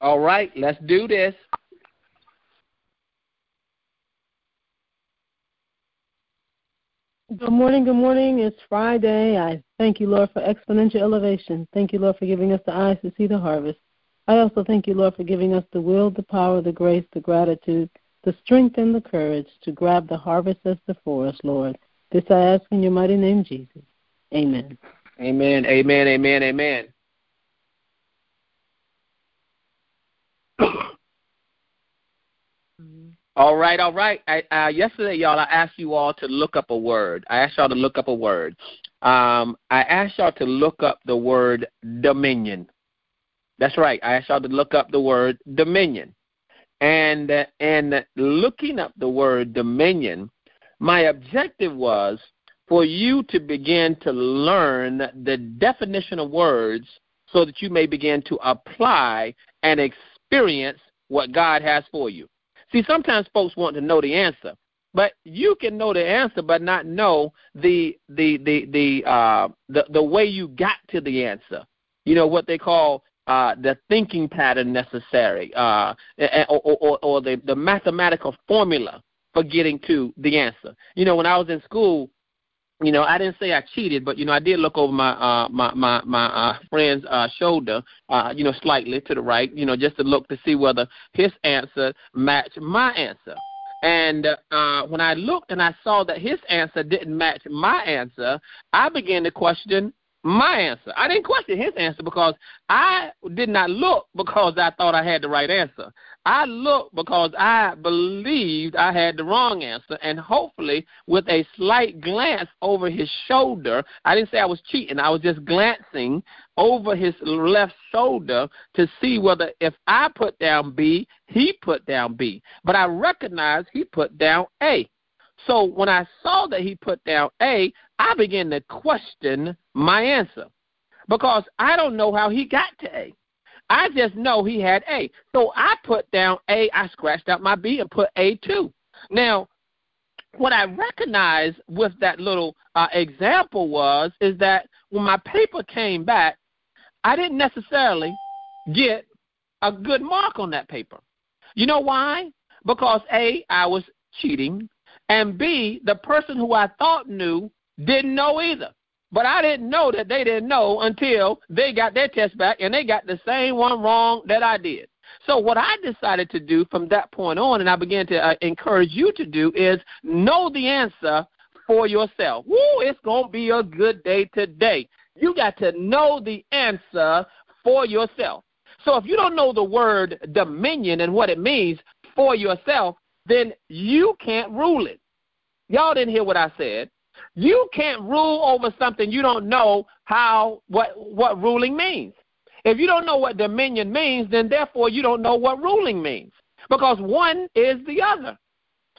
All right, let's do this. Good morning, good morning. It's Friday. I thank you, Lord, for exponential elevation. Thank you, Lord, for giving us the eyes to see the harvest. I also thank you, Lord, for giving us the will, the power, the grace, the gratitude, the strength, and the courage to grab the harvest that's before us, Lord. This I ask in your mighty name, Jesus. Amen. Amen, amen, amen, amen. all right, all right. I, uh, yesterday, y'all, I asked you all to look up a word. I asked y'all to look up a word. Um, I asked y'all to look up the word dominion. That's right. I asked y'all to look up the word dominion. And uh, and looking up the word dominion, my objective was for you to begin to learn the definition of words so that you may begin to apply and experience what God has for you. See, sometimes folks want to know the answer, but you can know the answer but not know the the the the uh the, the way you got to the answer. You know what they call uh, the thinking pattern necessary, uh, or, or, or the, the mathematical formula for getting to the answer. You know, when I was in school, you know, I didn't say I cheated, but you know, I did look over my uh, my my my uh, friend's uh, shoulder, uh, you know, slightly to the right, you know, just to look to see whether his answer matched my answer. And uh, when I looked and I saw that his answer didn't match my answer, I began to question my answer. I didn't question his answer because I did not look because I thought I had the right answer. I looked because I believed I had the wrong answer, and hopefully, with a slight glance over his shoulder, I didn't say I was cheating. I was just glancing over his left shoulder to see whether if I put down B, he put down B. But I recognized he put down A. So when I saw that he put down A, I began to question my answer because I don't know how he got to A. I just know he had A. So I put down A, I scratched out my B and put A too. Now, what I recognized with that little uh, example was is that when my paper came back, I didn't necessarily get a good mark on that paper. You know why? Because A, I was cheating, and B, the person who I thought knew didn't know either. But I didn't know that they didn't know until they got their test back and they got the same one wrong that I did. So what I decided to do from that point on, and I began to uh, encourage you to do, is know the answer for yourself. Woo, it's gonna be a good day today. You got to know the answer for yourself. So if you don't know the word dominion and what it means for yourself, then you can't rule it. Y'all didn't hear what I said. You can't rule over something you don't know how what what ruling means. If you don't know what dominion means, then therefore you don't know what ruling means because one is the other.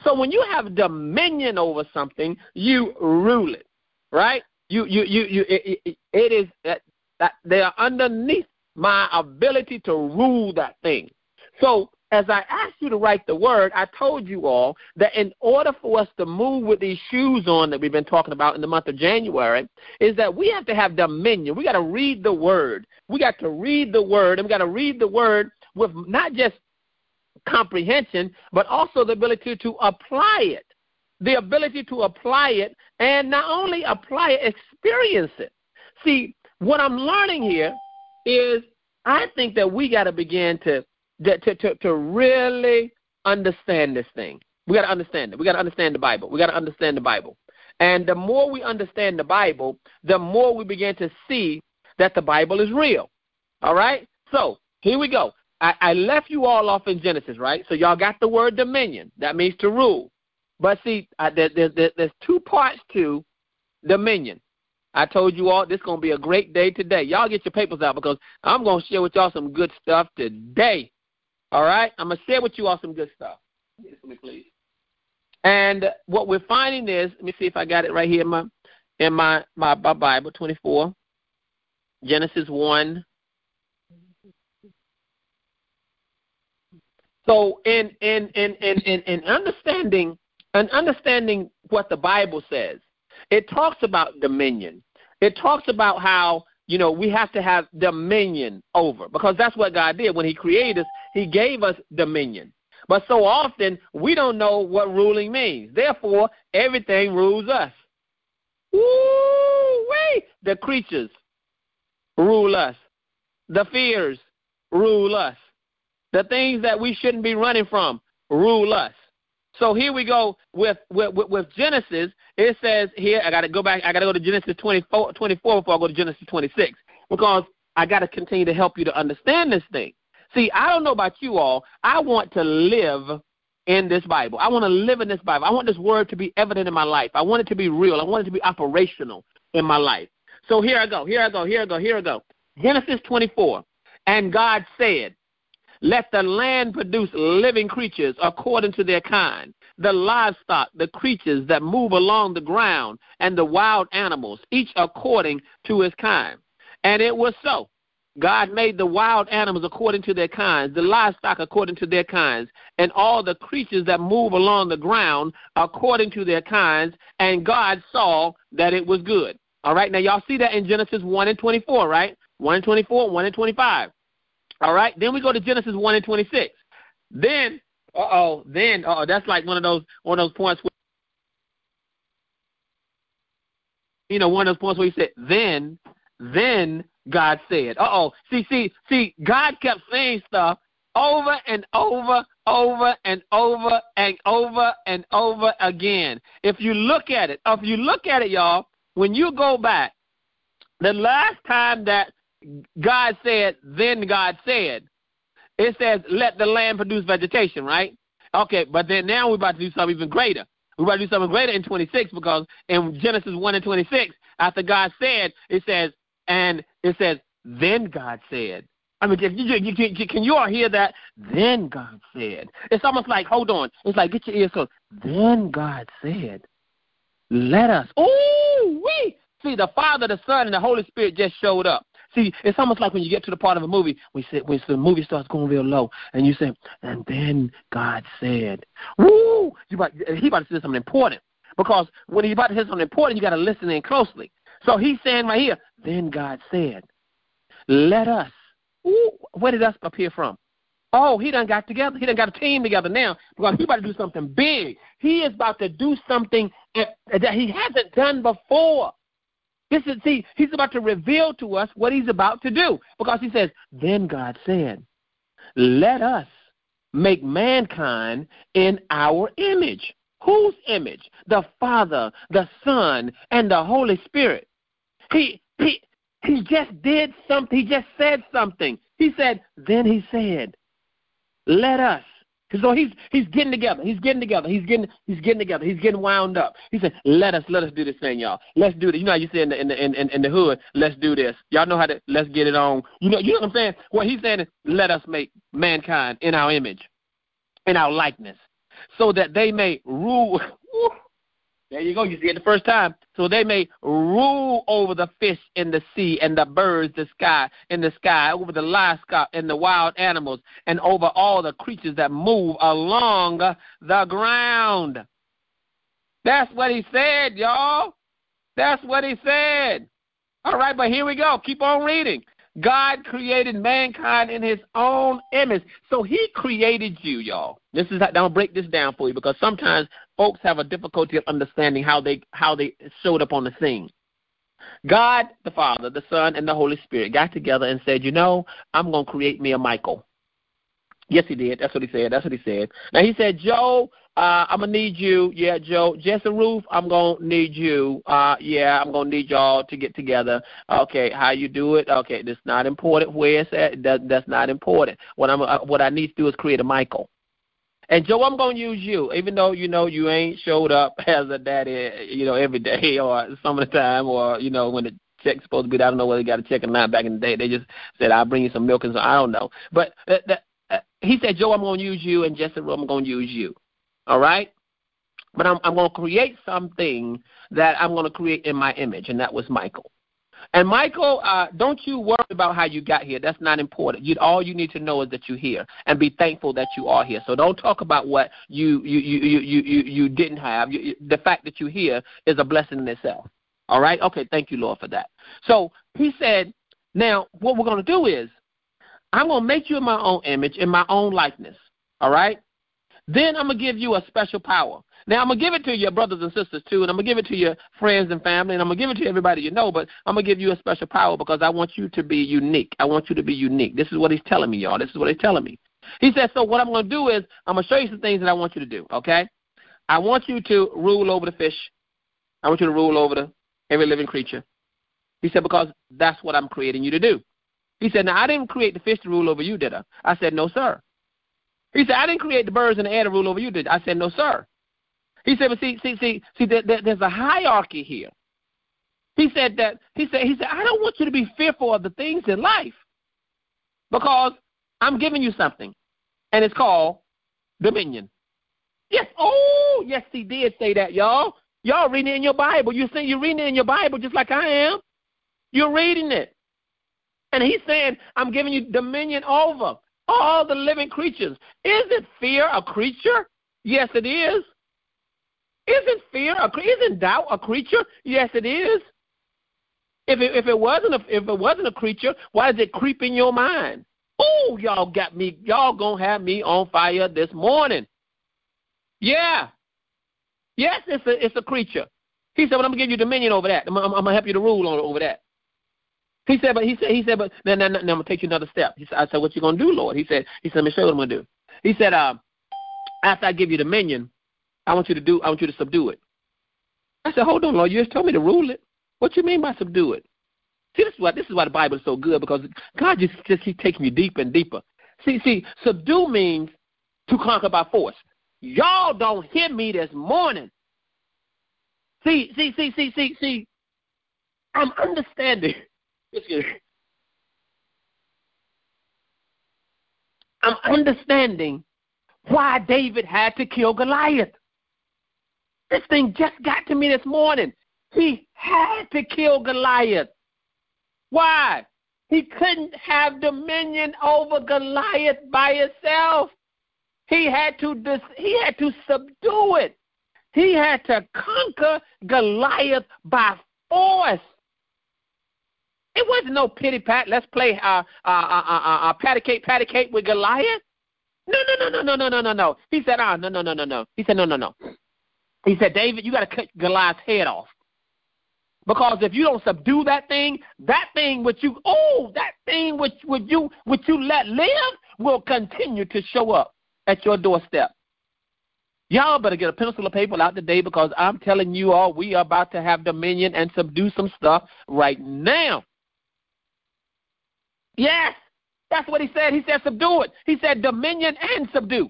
So when you have dominion over something, you rule it, right? You you you you it, it, it is that, that they are underneath my ability to rule that thing. So as I asked you to write the word, I told you all that in order for us to move with these shoes on that we've been talking about in the month of January, is that we have to have dominion. We got to read the word. We got to read the word, and we got to read the word with not just comprehension, but also the ability to apply it. The ability to apply it, and not only apply it, experience it. See, what I'm learning here is I think that we got to begin to to, to, to really understand this thing. We got to understand it. We got to understand the Bible. We got to understand the Bible. And the more we understand the Bible, the more we begin to see that the Bible is real. All right? So here we go. I, I left you all off in Genesis, right? So y'all got the word dominion. That means to rule. But see, I, there, there, there's two parts to dominion. I told you all this is going to be a great day today. Y'all get your papers out because I'm going to share with y'all some good stuff today. All right? I'm going to share with you all some good stuff. For me, please. And what we're finding is, let me see if I got it right here in my in my, my, my Bible, 24, Genesis 1. So in in in in in, in understanding and understanding what the Bible says, it talks about dominion. It talks about how you know, we have to have dominion over because that's what God did when He created us. He gave us dominion. But so often we don't know what ruling means. Therefore, everything rules us. Woo! Wait, the creatures rule us. The fears rule us. The things that we shouldn't be running from rule us. So here we go with with, with Genesis. It says here, I got to go back. I got to go to Genesis 24, 24 before I go to Genesis 26 because I got to continue to help you to understand this thing. See, I don't know about you all. I want to live in this Bible. I want to live in this Bible. I want this word to be evident in my life. I want it to be real. I want it to be operational in my life. So here I go. Here I go. Here I go. Here I go. Genesis 24. And God said, let the land produce living creatures according to their kind, the livestock, the creatures that move along the ground, and the wild animals, each according to his kind. And it was so. God made the wild animals according to their kinds, the livestock according to their kinds, and all the creatures that move along the ground according to their kinds, and God saw that it was good. All right, now y'all see that in Genesis 1 and 24, right? 1 and 24, 1 and 25. All right. Then we go to Genesis one and twenty six. Then, uh oh, then, uh oh, that's like one of those one of those points. Where, you know, one of those points where he said, "Then, then God said." Uh oh. See, see, see. God kept saying stuff over and over, over and over and over and over again. If you look at it, if you look at it, y'all, when you go back, the last time that God said, then God said. It says, let the land produce vegetation, right? Okay, but then now we're about to do something even greater. We're about to do something greater in 26 because in Genesis 1 and 26, after God said, it says, and it says, then God said. I mean, you, you, you, can you all hear that? Then God said. It's almost like, hold on. It's like, get your ears closed. Then God said, let us. Oh, we. See, the Father, the Son, and the Holy Spirit just showed up. See, it's almost like when you get to the part of a movie, we say when the movie starts going real low, and you say, and then God said, "Woo!" You about, he about to say something important because when he's about to say something important, you got to listen in closely. So he's saying right here, then God said, "Let us." Ooh, where did us appear from? Oh, he done got together. He done got a team together now because he's about to do something big. He is about to do something eh, that he hasn't done before. This is see, he's about to reveal to us what he's about to do. Because he says, Then God said, Let us make mankind in our image. Whose image? The Father, the Son, and the Holy Spirit. He he he just did something. He just said something. He said, then he said, Let us so he's he's getting together. He's getting together. He's getting he's getting together. He's getting wound up. He said, "Let us let us do this thing, y'all. Let's do this." You know how you say in the in the in, in the hood, "Let's do this." Y'all know how to let's get it on. You know you know what I'm saying? What he's saying is, "Let us make mankind in our image, in our likeness, so that they may rule." There you go. You see it the first time. So they may rule over the fish in the sea and the birds the sky in the sky, over the livestock and the wild animals, and over all the creatures that move along the ground. That's what he said, y'all. That's what he said. All right, but here we go. Keep on reading. God created mankind in his own image. So he created you, y'all. This is how, I'll break this down for you because sometimes folks have a difficulty of understanding how they how they showed up on the scene. God the Father, the Son, and the Holy Spirit got together and said, You know, I'm gonna create me a Michael. Yes, he did. That's what he said. That's what he said. Now he said, Joe, uh, I'm gonna need you. Yeah, Joe. Jesse Ruth, I'm gonna need you. Uh, yeah, I'm gonna need y'all to get together. Okay, how you do it? Okay, that's not important. Where it's at? That, that's not important. What I'm, uh, what I need to do is create a Michael. And Joe, I'm gonna use you, even though you know you ain't showed up as a daddy, you know, every day or some of the time, or you know when the check's supposed to be. I don't know whether you got a check or not. Back in the day, they just said I'll bring you some milk and so I don't know. But uh, uh, he said, Joe, I'm gonna use you, and Jesse, I'm gonna use you. All right? But I'm, I'm going to create something that I'm going to create in my image, and that was Michael. And Michael, uh, don't you worry about how you got here. That's not important. You, all you need to know is that you're here, and be thankful that you are here. So don't talk about what you you you you you you, didn't have. You, the fact that you're here is a blessing in itself. All right? Okay, thank you, Lord, for that. So he said, now what we're going to do is, I'm going to make you in my own image, in my own likeness. All right? Then I'm going to give you a special power. Now, I'm to give it to your brothers and sisters, too, and I'm to give it to your friends and family, and I'm to give it to everybody you know, but I'm to give you a special power because I want you to be unique. I want you to be unique. This is what he's telling me, y'all. This is what he's telling me. He says, so what I'm to do is I'm to show you some things that I want you to do, okay? I want you to rule over the fish. I want you to rule over the every living creature. He said, because that's what I'm creating you to do. He said, now I didn't create the fish to rule over you, did I? I said, no, sir. He said, I didn't create the birds and the air to rule over you, did I? I said, no, sir. He said, but see, see, see, see, there, there, there's a hierarchy here. He said that he said he said, I don't want you to be fearful of the things in life because I'm giving you something, and it's called dominion. Yes, oh, yes, he did say that, y'all. Y'all reading it in your Bible. You say you're reading it in your Bible just like I am. You're reading it. And he's saying, I'm giving you dominion over all the living creatures. Isn't fear a creature? Yes, it is. Isn't fear a isn't doubt a creature? Yes, it is. If it, if it wasn't a, if it wasn't a creature, why does it creep in your mind? Oh, y'all got me. Y'all gonna have me on fire this morning. Yeah. Yes, it's a it's a creature. He said, "Well, I'm gonna give you dominion over that. I'm, I'm, I'm gonna help you to rule on over that." He said, "But he said he said, but now, now, now I'm gonna take you another step." He said, "I said, what you gonna do, Lord?" He said, "He said, let me show you what I'm gonna do." He said, uh, "After I give you dominion, I want you to do. I want you to subdue it." I said, "Hold on, Lord. You just told me to rule it. What you mean by subdue it?" See, this is why this is why the Bible is so good because God just just keeps taking you deeper and deeper. See, see, subdue means to conquer by force. Y'all don't hear me this morning. See, see, see, see, see, see. I'm understanding. I'm understanding why David had to kill Goliath. This thing just got to me this morning. He had to kill Goliath. Why? He couldn't have dominion over Goliath by himself. He had to dis- he had to subdue it. He had to conquer Goliath by force. It wasn't no pity pat. Let's play uh, uh, uh, uh, uh, patty cake, patty cake with Goliath. No, no, no, no, no, no, no, no, no. He said, ah, no, no, no, no, no. He said, no, no, no. He said, David, you got to cut Goliath's head off. Because if you don't subdue that thing, that thing which you oh, that thing which which you which you let live will continue to show up at your doorstep. Y'all better get a pencil of paper out today because I'm telling you all we are about to have dominion and subdue some stuff right now. Yes, that's what he said. He said subdue it. He said dominion and subdue.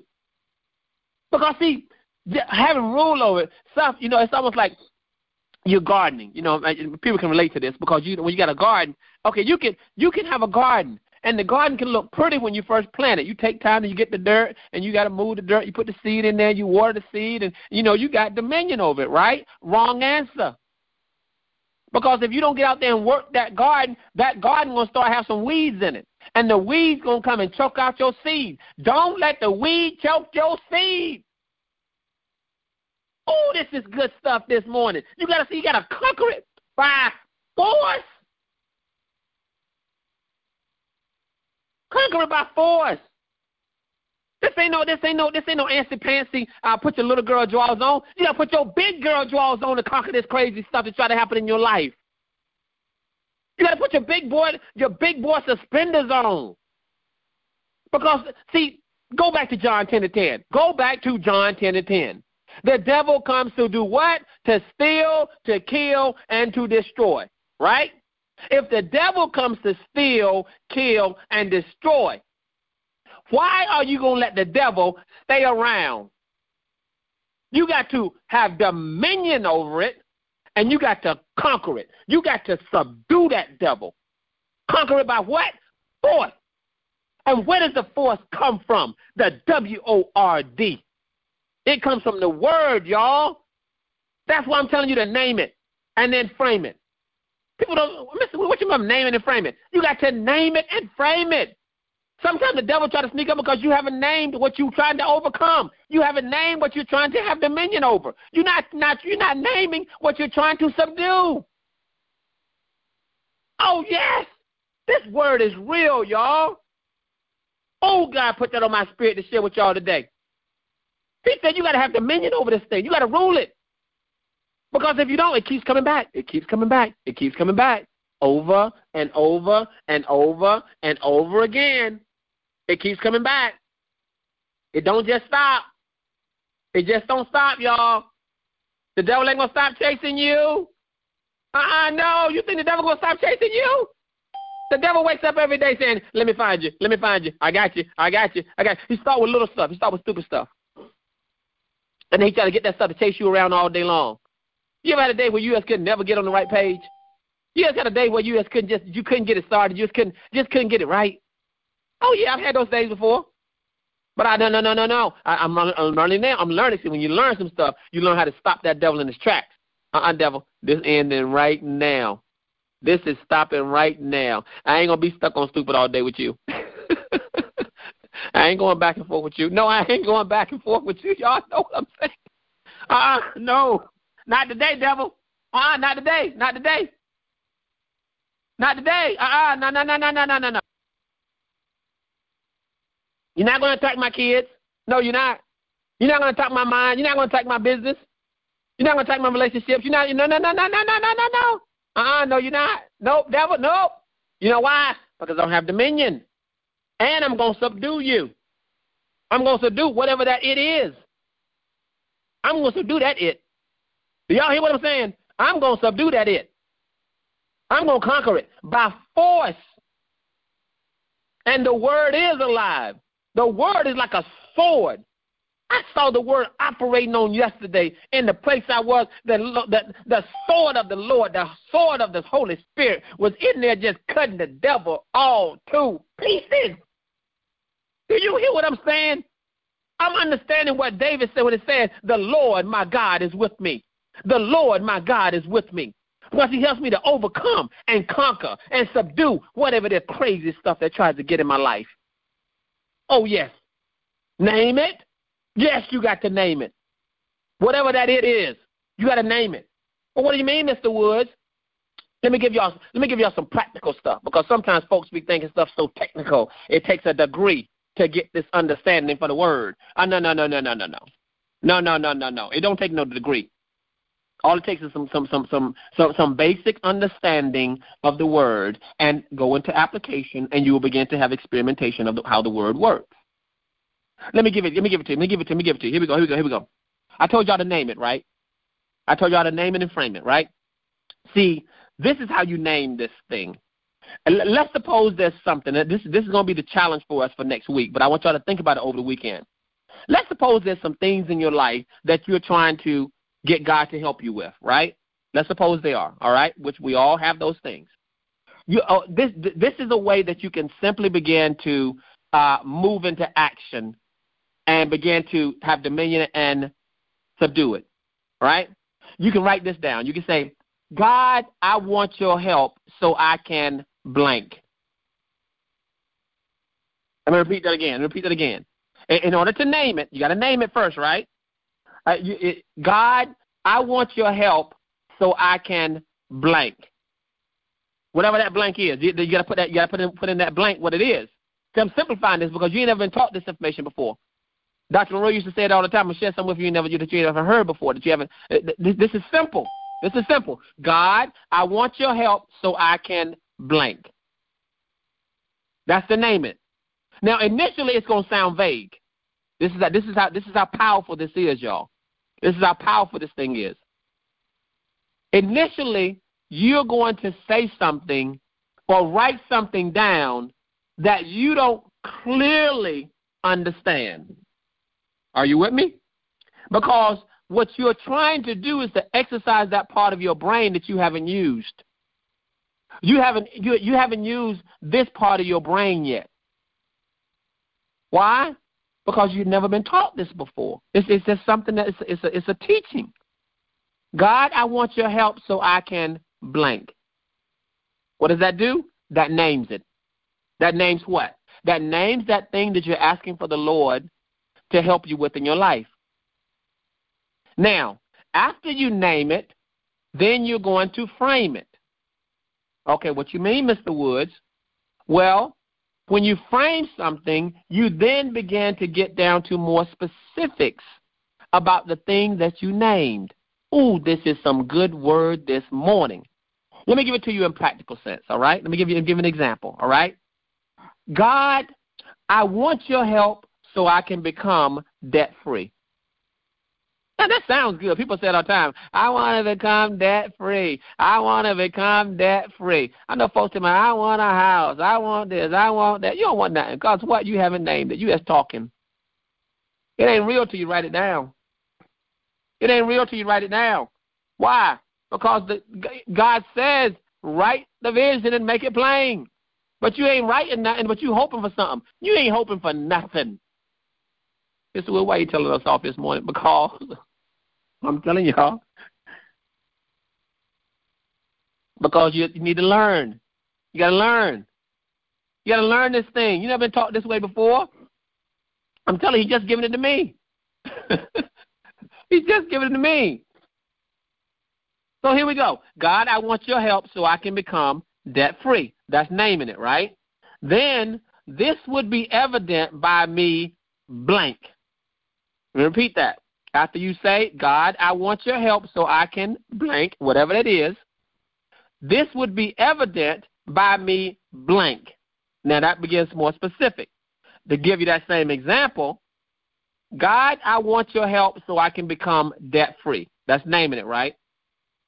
Because see, having rule over it, stuff, you know, it's almost like you're gardening. You know, people can relate to this because you when you got a garden, okay, you can you can have a garden and the garden can look pretty when you first plant it. You take time and you get the dirt and you got to move the dirt. You put the seed in there, you water the seed, and you know you got dominion over it, right? Wrong answer. Because if you don't get out there and work that garden, that garden gonna start have some weeds in it, and the weeds gonna come and choke out your seed. Don't let the weed choke your seed. Oh, this is good stuff this morning. You gotta see, you gotta conquer it by force. Conquer it by force. This ain't no, this ain't no, this ain't no antsy pantsy. Uh, put your little girl drawers on. You gotta put your big girl drawers on to conquer this crazy stuff that's trying to happen in your life. You gotta put your big boy, your big boy suspenders on. Because see, go back to John ten to ten. Go back to John ten to ten. The devil comes to do what? To steal, to kill, and to destroy. Right? If the devil comes to steal, kill, and destroy, why are you going to let the devil stay around? You got to have dominion over it, and you got to conquer it. You got to subdue that devil. Conquer it by what? Force. And where does the force come from? The W O R D. It comes from the word, y'all. That's why I'm telling you to name it and then frame it. People don't, listen, what you mean name it and frame it? You got to name it and frame it. Sometimes the devil try to sneak up because you haven't named what you're trying to overcome. You haven't named what you're trying to have dominion over. You're not, not you're not naming what you're trying to subdue. Oh, yes. This word is real, y'all. Oh, God put that on my spirit to share with y'all today. He said you got to have dominion over this thing. You got to rule it. Because if you don't, it keeps coming back. It keeps coming back. It keeps coming back over and over and over and over again. It keeps coming back. It don't just stop. It just don't stop, y'all. The devil ain't gonna stop chasing you. Uh-uh, no. You think the devil gonna stop chasing you? The devil wakes up every day saying, "Let me find you. Let me find you. I got you. I got you. I got." You. He start with little stuff. He start with stupid stuff, and then he try to get that stuff to chase you around all day long. You ever had a day where you just couldn't never get on the right page? You ever had a day where you just couldn't just you couldn't get it started. You just couldn't just couldn't get it right. Oh yeah, I've had those days before. But I no no no no no. I, I'm, I'm learning now. I'm learning. See, when you learn some stuff, you learn how to stop that devil in his tracks. Uh-uh, devil. This ending right now. This is stopping right now. I ain't gonna be stuck on stupid all day with you. I ain't going back and forth with you. No, I ain't going back and forth with you. Y'all know what I'm saying. Uh, uh no, not today, devil. Uh, not today. Not today. Not today. Uh, uh, no, no, no, no, no, no, no, no. You're not going to attack my kids. No, you're not. You're not going to attack my mind. You're not going to attack my business. You're not going to attack my relationships. You're not. No, no, no, no, no, no, no, no, no. Uh-uh, no, you're not. Nope, devil, nope. You know why? Because I don't have dominion. And I'm going to subdue you. I'm going to subdue whatever that it is. I'm going to subdue that it. Do y'all hear what I'm saying? I'm going to subdue that it. I'm going to conquer it by force. And the word is alive. The word is like a sword. I saw the word operating on yesterday in the place I was. The, the, the sword of the Lord, the sword of the Holy Spirit was in there just cutting the devil all to pieces. Do you hear what I'm saying? I'm understanding what David said when he said, The Lord my God is with me. The Lord my God is with me. Because he helps me to overcome and conquer and subdue whatever the crazy stuff that tries to get in my life. Oh, yes. Name it. Yes, you got to name it. Whatever that it is, you got to name it. Well, what do you mean, Mr. Woods? Let me give y'all let me give y'all some practical stuff because sometimes folks be thinking stuff so technical. It takes a degree to get this understanding for the word. Uh, no, no, no, no, no, no, no. No, no, no, no, no. It don't take no degree. All it takes is some some some some some, some basic understanding of the word and go into application, and you will begin to have experimentation of the, how the word works. Let me give it. Let me give it to you. Let me give it to you. Let me give it to you. Here we go. Here we go. Here we go. I told y'all to name it, right? I told y'all to name it and frame it, right? See, this is how you name this thing. And let's suppose there's something. This this is going to be the challenge for us for next week, but I want y'all to think about it over the weekend. Let's suppose there's some things in your life that you're trying to get God to help you with, right? Let's suppose they are, all right, which we all have those things. You, oh, this this is a way that you can simply begin to uh, move into action and begin to have dominion and subdue it. Right? You can write this down. You can say, God, I want your help so I can blank. I'm going to repeat that again. Repeat that again. In, in order to name it, you got to name it first, right? Uh, you, it, God, I want your help so I can blank. Whatever that blank is, you, you got to put that. You got to put in, put in that blank what it is. So I'm simplifying this because you ain't never been taught this information before. Dr. Munroe used to say it all the time. I'll share some with you, you never that you never heard before. That you haven't. Uh, this, this is simple. This is simple. God, I want your help so I can blank. That's the name it. Now, initially, it's going to sound vague. This is how, this is how this is how powerful this is, y'all. This is how powerful this thing is. Initially, you're going to say something or write something down that you don't clearly understand. Are you with me? Because what you're trying to do is to exercise that part of your brain that you haven't used. You haven't you, you haven't used this part of your brain yet. Why? because you've never been taught this before. It's, it's just something that it's, it's, a, it's a teaching. God, I want your help so I can blank. What does that do? That names it. That names what? That names that thing that you're asking for the Lord to help you with in your life. Now, after you name it, then you're going to frame it. Okay, what you mean, Mr. Woods? Well, when you frame something, you then begin to get down to more specifics about the thing that you named. Ooh, this is some good word this morning. Let me give it to you in practical sense, all right? Let me give you give an example, all right? God, I want your help so I can become debt free. Now that sounds good. People say it all the time. I want to become debt free. I want to become debt free. I know folks tell me, I want a house. I want this. I want that. You don't want nothing because what? You haven't named it. You just talking. It ain't real till you write it down. It ain't real till you write it down. Why? Because the, God says, write the vision and make it plain. But you ain't writing nothing, but you hoping for something. You ain't hoping for nothing. This is why you telling us off this morning because I'm telling y'all. Because you, you need to learn. You got to learn. You got to learn this thing. You never been taught this way before. I'm telling you, he's just giving it to me. he's just giving it to me. So here we go. God, I want your help so I can become debt free. That's naming it, right? Then this would be evident by me blank. Repeat that. After you say, God, I want your help so I can blank, whatever that is, this would be evident by me blank. Now that begins more specific. To give you that same example, God, I want your help so I can become debt free. That's naming it, right?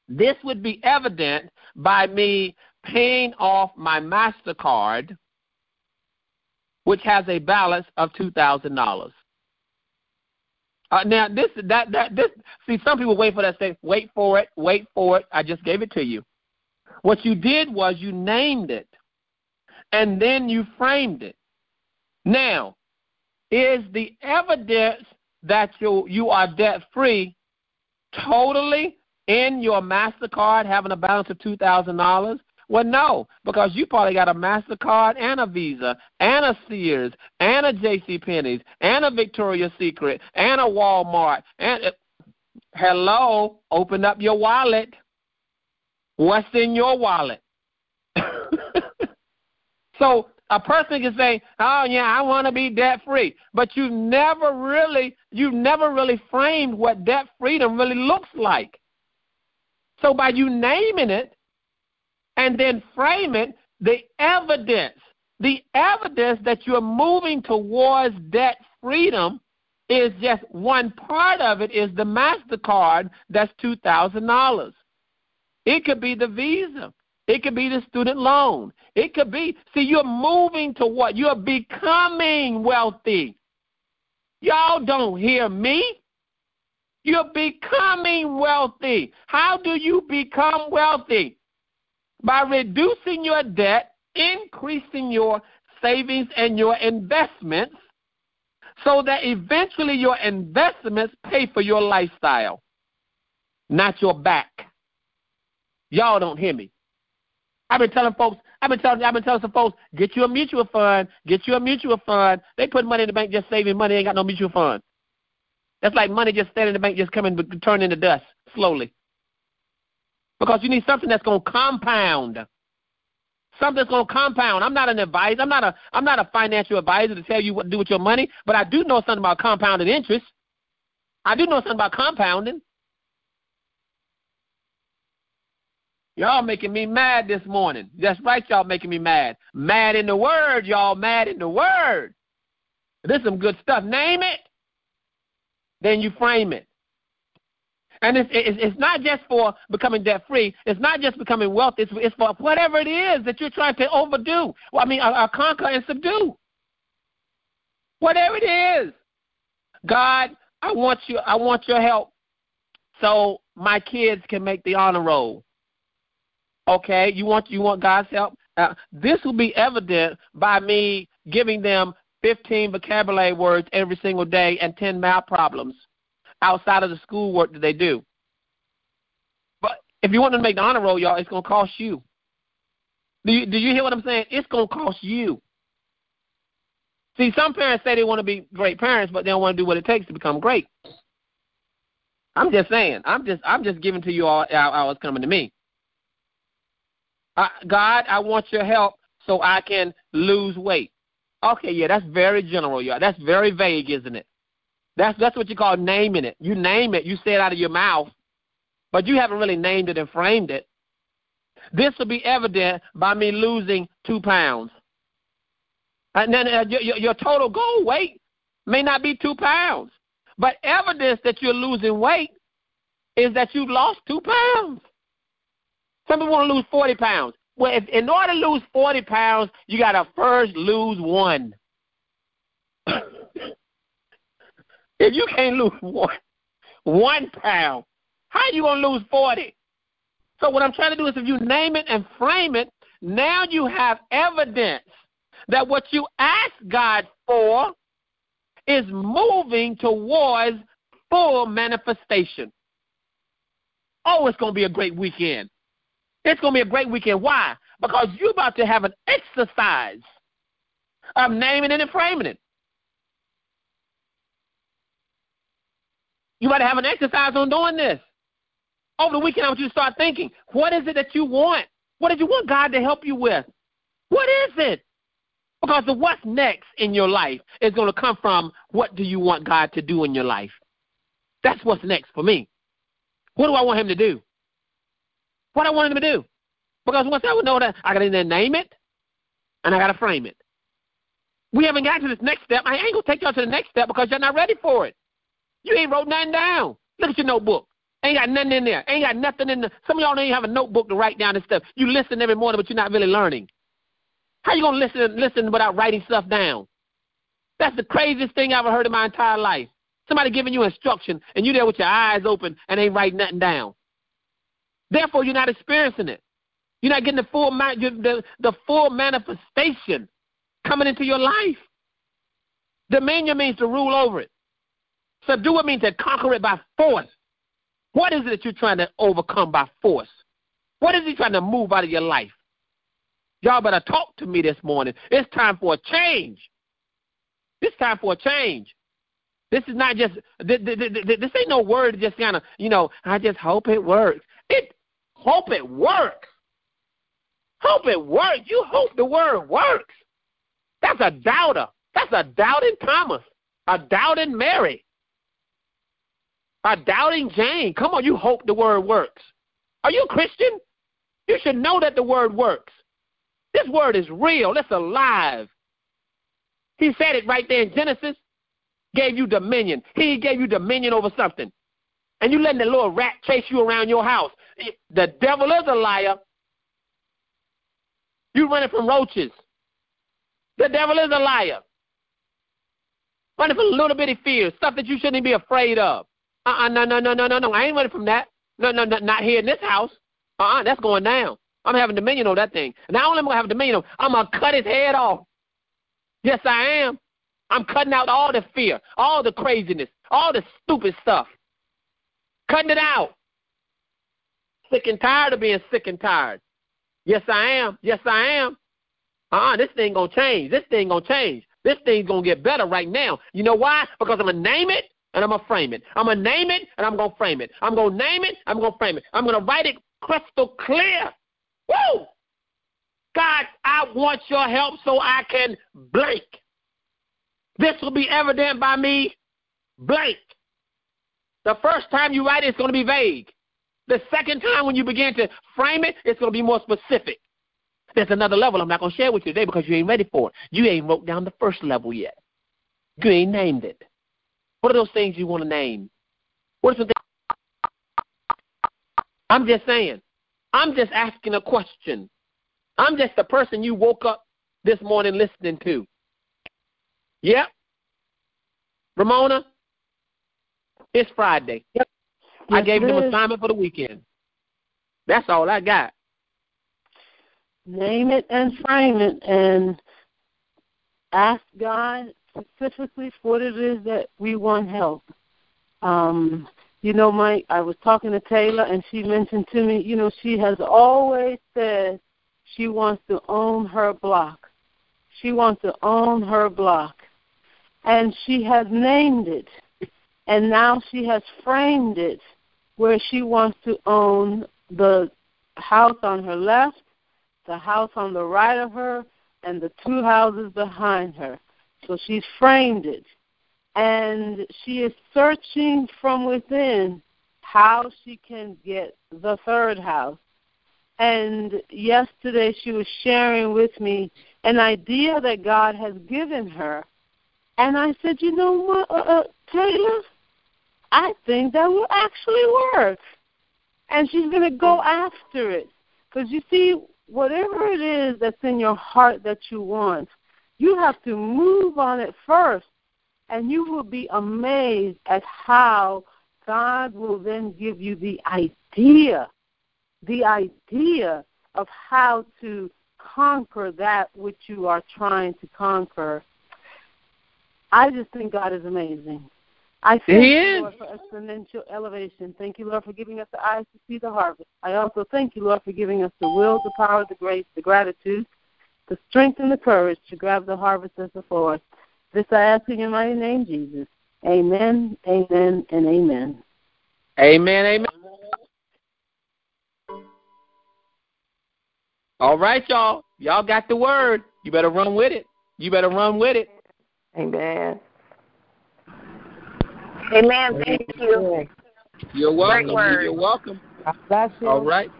This would be evident by me paying off my MasterCard, which has a balance of $2,000. Uh, now this that that this see some people wait for that say wait for it wait for it I just gave it to you. What you did was you named it, and then you framed it. Now, is the evidence that you you are debt free totally in your Mastercard having a balance of two thousand dollars? Well, no, because you probably got a MasterCard and a Visa and a Sears and a J.C. Penney's and a Victoria's Secret and a Walmart. And uh, hello, open up your wallet. What's in your wallet? so a person can say, "Oh yeah, I want to be debt free," but you've never really, you've never really framed what debt freedom really looks like. So by you naming it, and then frame it the evidence. The evidence that you're moving towards debt freedom is just one part of it is the MasterCard that's $2,000. It could be the Visa. It could be the student loan. It could be, see, you're moving to what? You're becoming wealthy. Y'all don't hear me. You're becoming wealthy. How do you become wealthy? By reducing your debt, increasing your savings and your investments so that eventually your investments pay for your lifestyle, not your back. Y'all don't hear me. I've been telling folks, I've been telling I've been telling some folks, get you a mutual fund, get you a mutual fund. They put money in the bank just saving money, ain't got no mutual fund. That's like money just standing in the bank just coming turning into dust slowly. Because you need something that's going to compound. Something that's going to compound. I'm not an advisor. I'm not a I'm not a financial advisor to tell you what to do with your money, but I do know something about compounded interest. I do know something about compounding. Y'all making me mad this morning. That's right, y'all making me mad. Mad in the word, y'all mad in the word. This is some good stuff. Name it, then you frame it. And it's, it's, it's not just for becoming debt free. It's not just becoming wealthy. It's, it's for whatever it is that you're trying to overdo. Well, I mean, uh, uh, conquer and subdue. Whatever it is. God, I want you. I want your help, so my kids can make the honor roll. Okay, you want you want God's help. Uh, this will be evident by me giving them 15 vocabulary words every single day and 10 math problems outside of the schoolwork that they do. But if you want to make the honor roll, y'all, it's going to cost you. Do you, do you hear what I'm saying? It's going to cost you. See, some parents say they want to be great parents, but they don't want to do what it takes to become great. I'm just saying. I'm just I'm just giving to you all how, how it's coming to me. uh, God, I want your help so I can lose weight. Okay, yeah, that's very general, y'all. That's very vague, isn't it? That's that's what you call naming it. You name it, you say it out of your mouth, but you haven't really named it and framed it. This will be evident by me losing two pounds. And then uh, your, your total goal weight may not be two pounds, but evidence that you're losing weight is that you've lost two pounds. Some people want to lose 40 pounds. Well, if, in order to lose 40 pounds, you got to first lose one. if you can't lose one, one pound, how are you going to lose 40? So what I'm trying to do is if you name it and frame it, now you have evidence that what you ask God for is moving towards full manifestation. Oh, it's going to be a great weekend. It's going to be a great weekend. Why? Because you're about to have an exercise of naming it and framing it. You to have an exercise on doing this. Over the weekend, I want you to start thinking what is it that you want? What do you want God to help you with? What is it? Because the what's next in your life is going to come from what do you want God to do in your life. That's what's next for me. What do I want Him to do? What I want Him to do? Because once I would know that, I got to name it and I got to frame it. We haven't got to this next step. I ain't going to take y'all to the next step because you're not ready for it. You ain't wrote nothing down. Look at your notebook. Ain't got nothing in there. Ain't got nothing in the. Some of y'all don't even have a notebook to write down this stuff. You listen every morning, but you're not really learning. How you gonna listen listen without writing stuff down? That's the craziest thing I've ever heard in my entire life. Somebody giving you instruction and you there with your eyes open and ain't writing nothing down. Therefore, you're not experiencing it. You're not getting the full the, the full manifestation coming into your life. Dominion means to rule over it. Subdue it means to conquer it by force. What is it that you're trying to overcome by force? What is he trying to move out of your life? Y'all better talk to me this morning. It's time for a change. It's time for a change. This is not just this, this ain't no word just kind of you know. I just hope it works. It hope it works. Hope it works. You hope the word works. That's a doubter. That's a doubting Thomas. A doubting Mary. A doubting Jane. Come on, you hope the word works. Are you a Christian? You should know that the word works. This word is real. It's alive. He said it right there in Genesis. Gave you dominion. He gave you dominion over something. And you letting the little rat chase you around your house. The devil is a liar. You running from roaches. The devil is a liar. Running from little bitty fears, stuff that you shouldn't be afraid of. Uh-uh, no, no, no, no, no, no. I ain't running from that. No, no, no, not here in this house. Uh-uh, that's going down. I'm having dominion over that thing. Not only am I going to have dominion over I'm going to cut his head off. Yes, I am. I'm cutting out all the fear, all the craziness, all the stupid stuff. Cutting it out. Sick and tired of being sick and tired. Yes, I am. Yes, I am. Uh-uh, this thing going to change. This thing going to change. This thing's going to get better right now. You know why? Because I'm going to name it and I'm going to frame it. I'm going to name it and I'm going to frame it. I'm going to name it, I'm going to frame it. I'm going to write it crystal clear. Woo! God, I want your help so I can blank. This will be evident by me blank. The first time you write it, it's going to be vague. The second time when you begin to frame it, it's going to be more specific. There's another level I'm not going to share with you today because you ain't ready for it. You ain't wrote down the first level yet. You ain't named it. What are those things you want to name? What are some things? I'm just saying. I'm just asking a question. I'm just the person you woke up this morning listening to. Yep. Ramona, it's Friday. Yep. Yes, I gave them assignment for the weekend. That's all I got. Name it and frame it and ask God specifically for what it is that we want help. Um, you know, Mike, I was talking to Taylor and she mentioned to me, you know, she has always said she wants to own her block. She wants to own her block. And she has named it. And now she has framed it where she wants to own the house on her left the house on the right of her and the two houses behind her. So she's framed it. And she is searching from within how she can get the third house. And yesterday she was sharing with me an idea that God has given her. And I said, you know what, uh, uh, Taylor? I think that will actually work. And she's going to go after it. Because you see, whatever it is that's in your heart that you want, you have to move on it first. And you will be amazed at how God will then give you the idea, the idea of how to conquer that which you are trying to conquer. I just think God is amazing. I thank you, Lord, for exponential elevation. Thank you, Lord, for giving us the eyes to see the harvest. I also thank you, Lord, for giving us the will, the power, the grace, the gratitude, the strength, and the courage to grab the harvest as before us. This I ask in your mighty name, Jesus. Amen, amen, and amen. Amen, amen. All right, y'all. Y'all got the word. You better run with it. You better run with it. Amen. Amen. Thank you. You're welcome. You're welcome. Bless you. All right.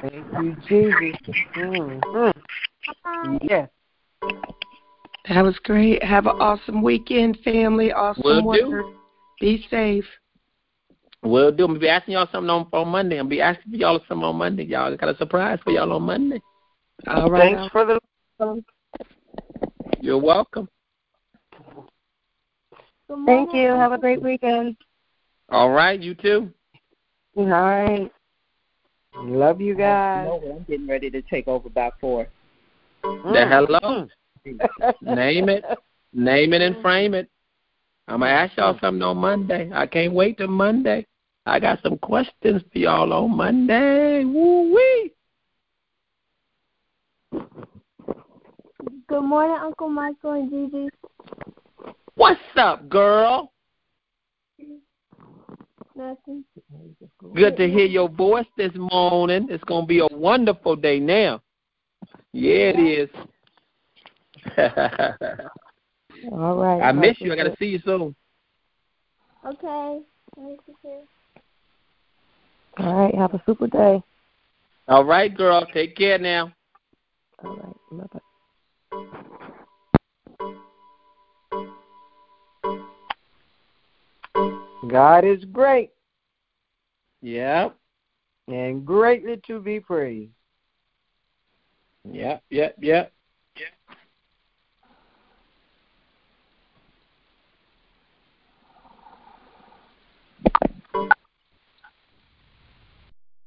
Thank you, Jesus. Mm-hmm. Yes. That was great. Have an awesome weekend, family. Awesome Will word. do. Be safe. We'll do. I'll be asking y'all something on, on Monday. I'll be asking y'all something on Monday. Y'all got a surprise for y'all on Monday. All right. Thanks for the. You're welcome. Thank you. Have a great weekend. All right, you too. All right. Love you guys. I'm getting ready to take over by four. The mm. hello. Name it. Name it and frame it. I'm gonna ask y'all mm. something on Monday. I can't wait till Monday. I got some questions for y'all on Monday. Woo wee. Good morning, Uncle Michael and Gigi. What's up, girl? Nothing. Good to hear your voice this morning. It's gonna be a wonderful day now. Yeah, it is. All right. I miss you. I gotta see you soon. Okay. To. All right. Have a super day. All right, girl. Take care now. All right. Bye-bye. God is great Yep. and greatly to be praised. Yep. Yep. Yep.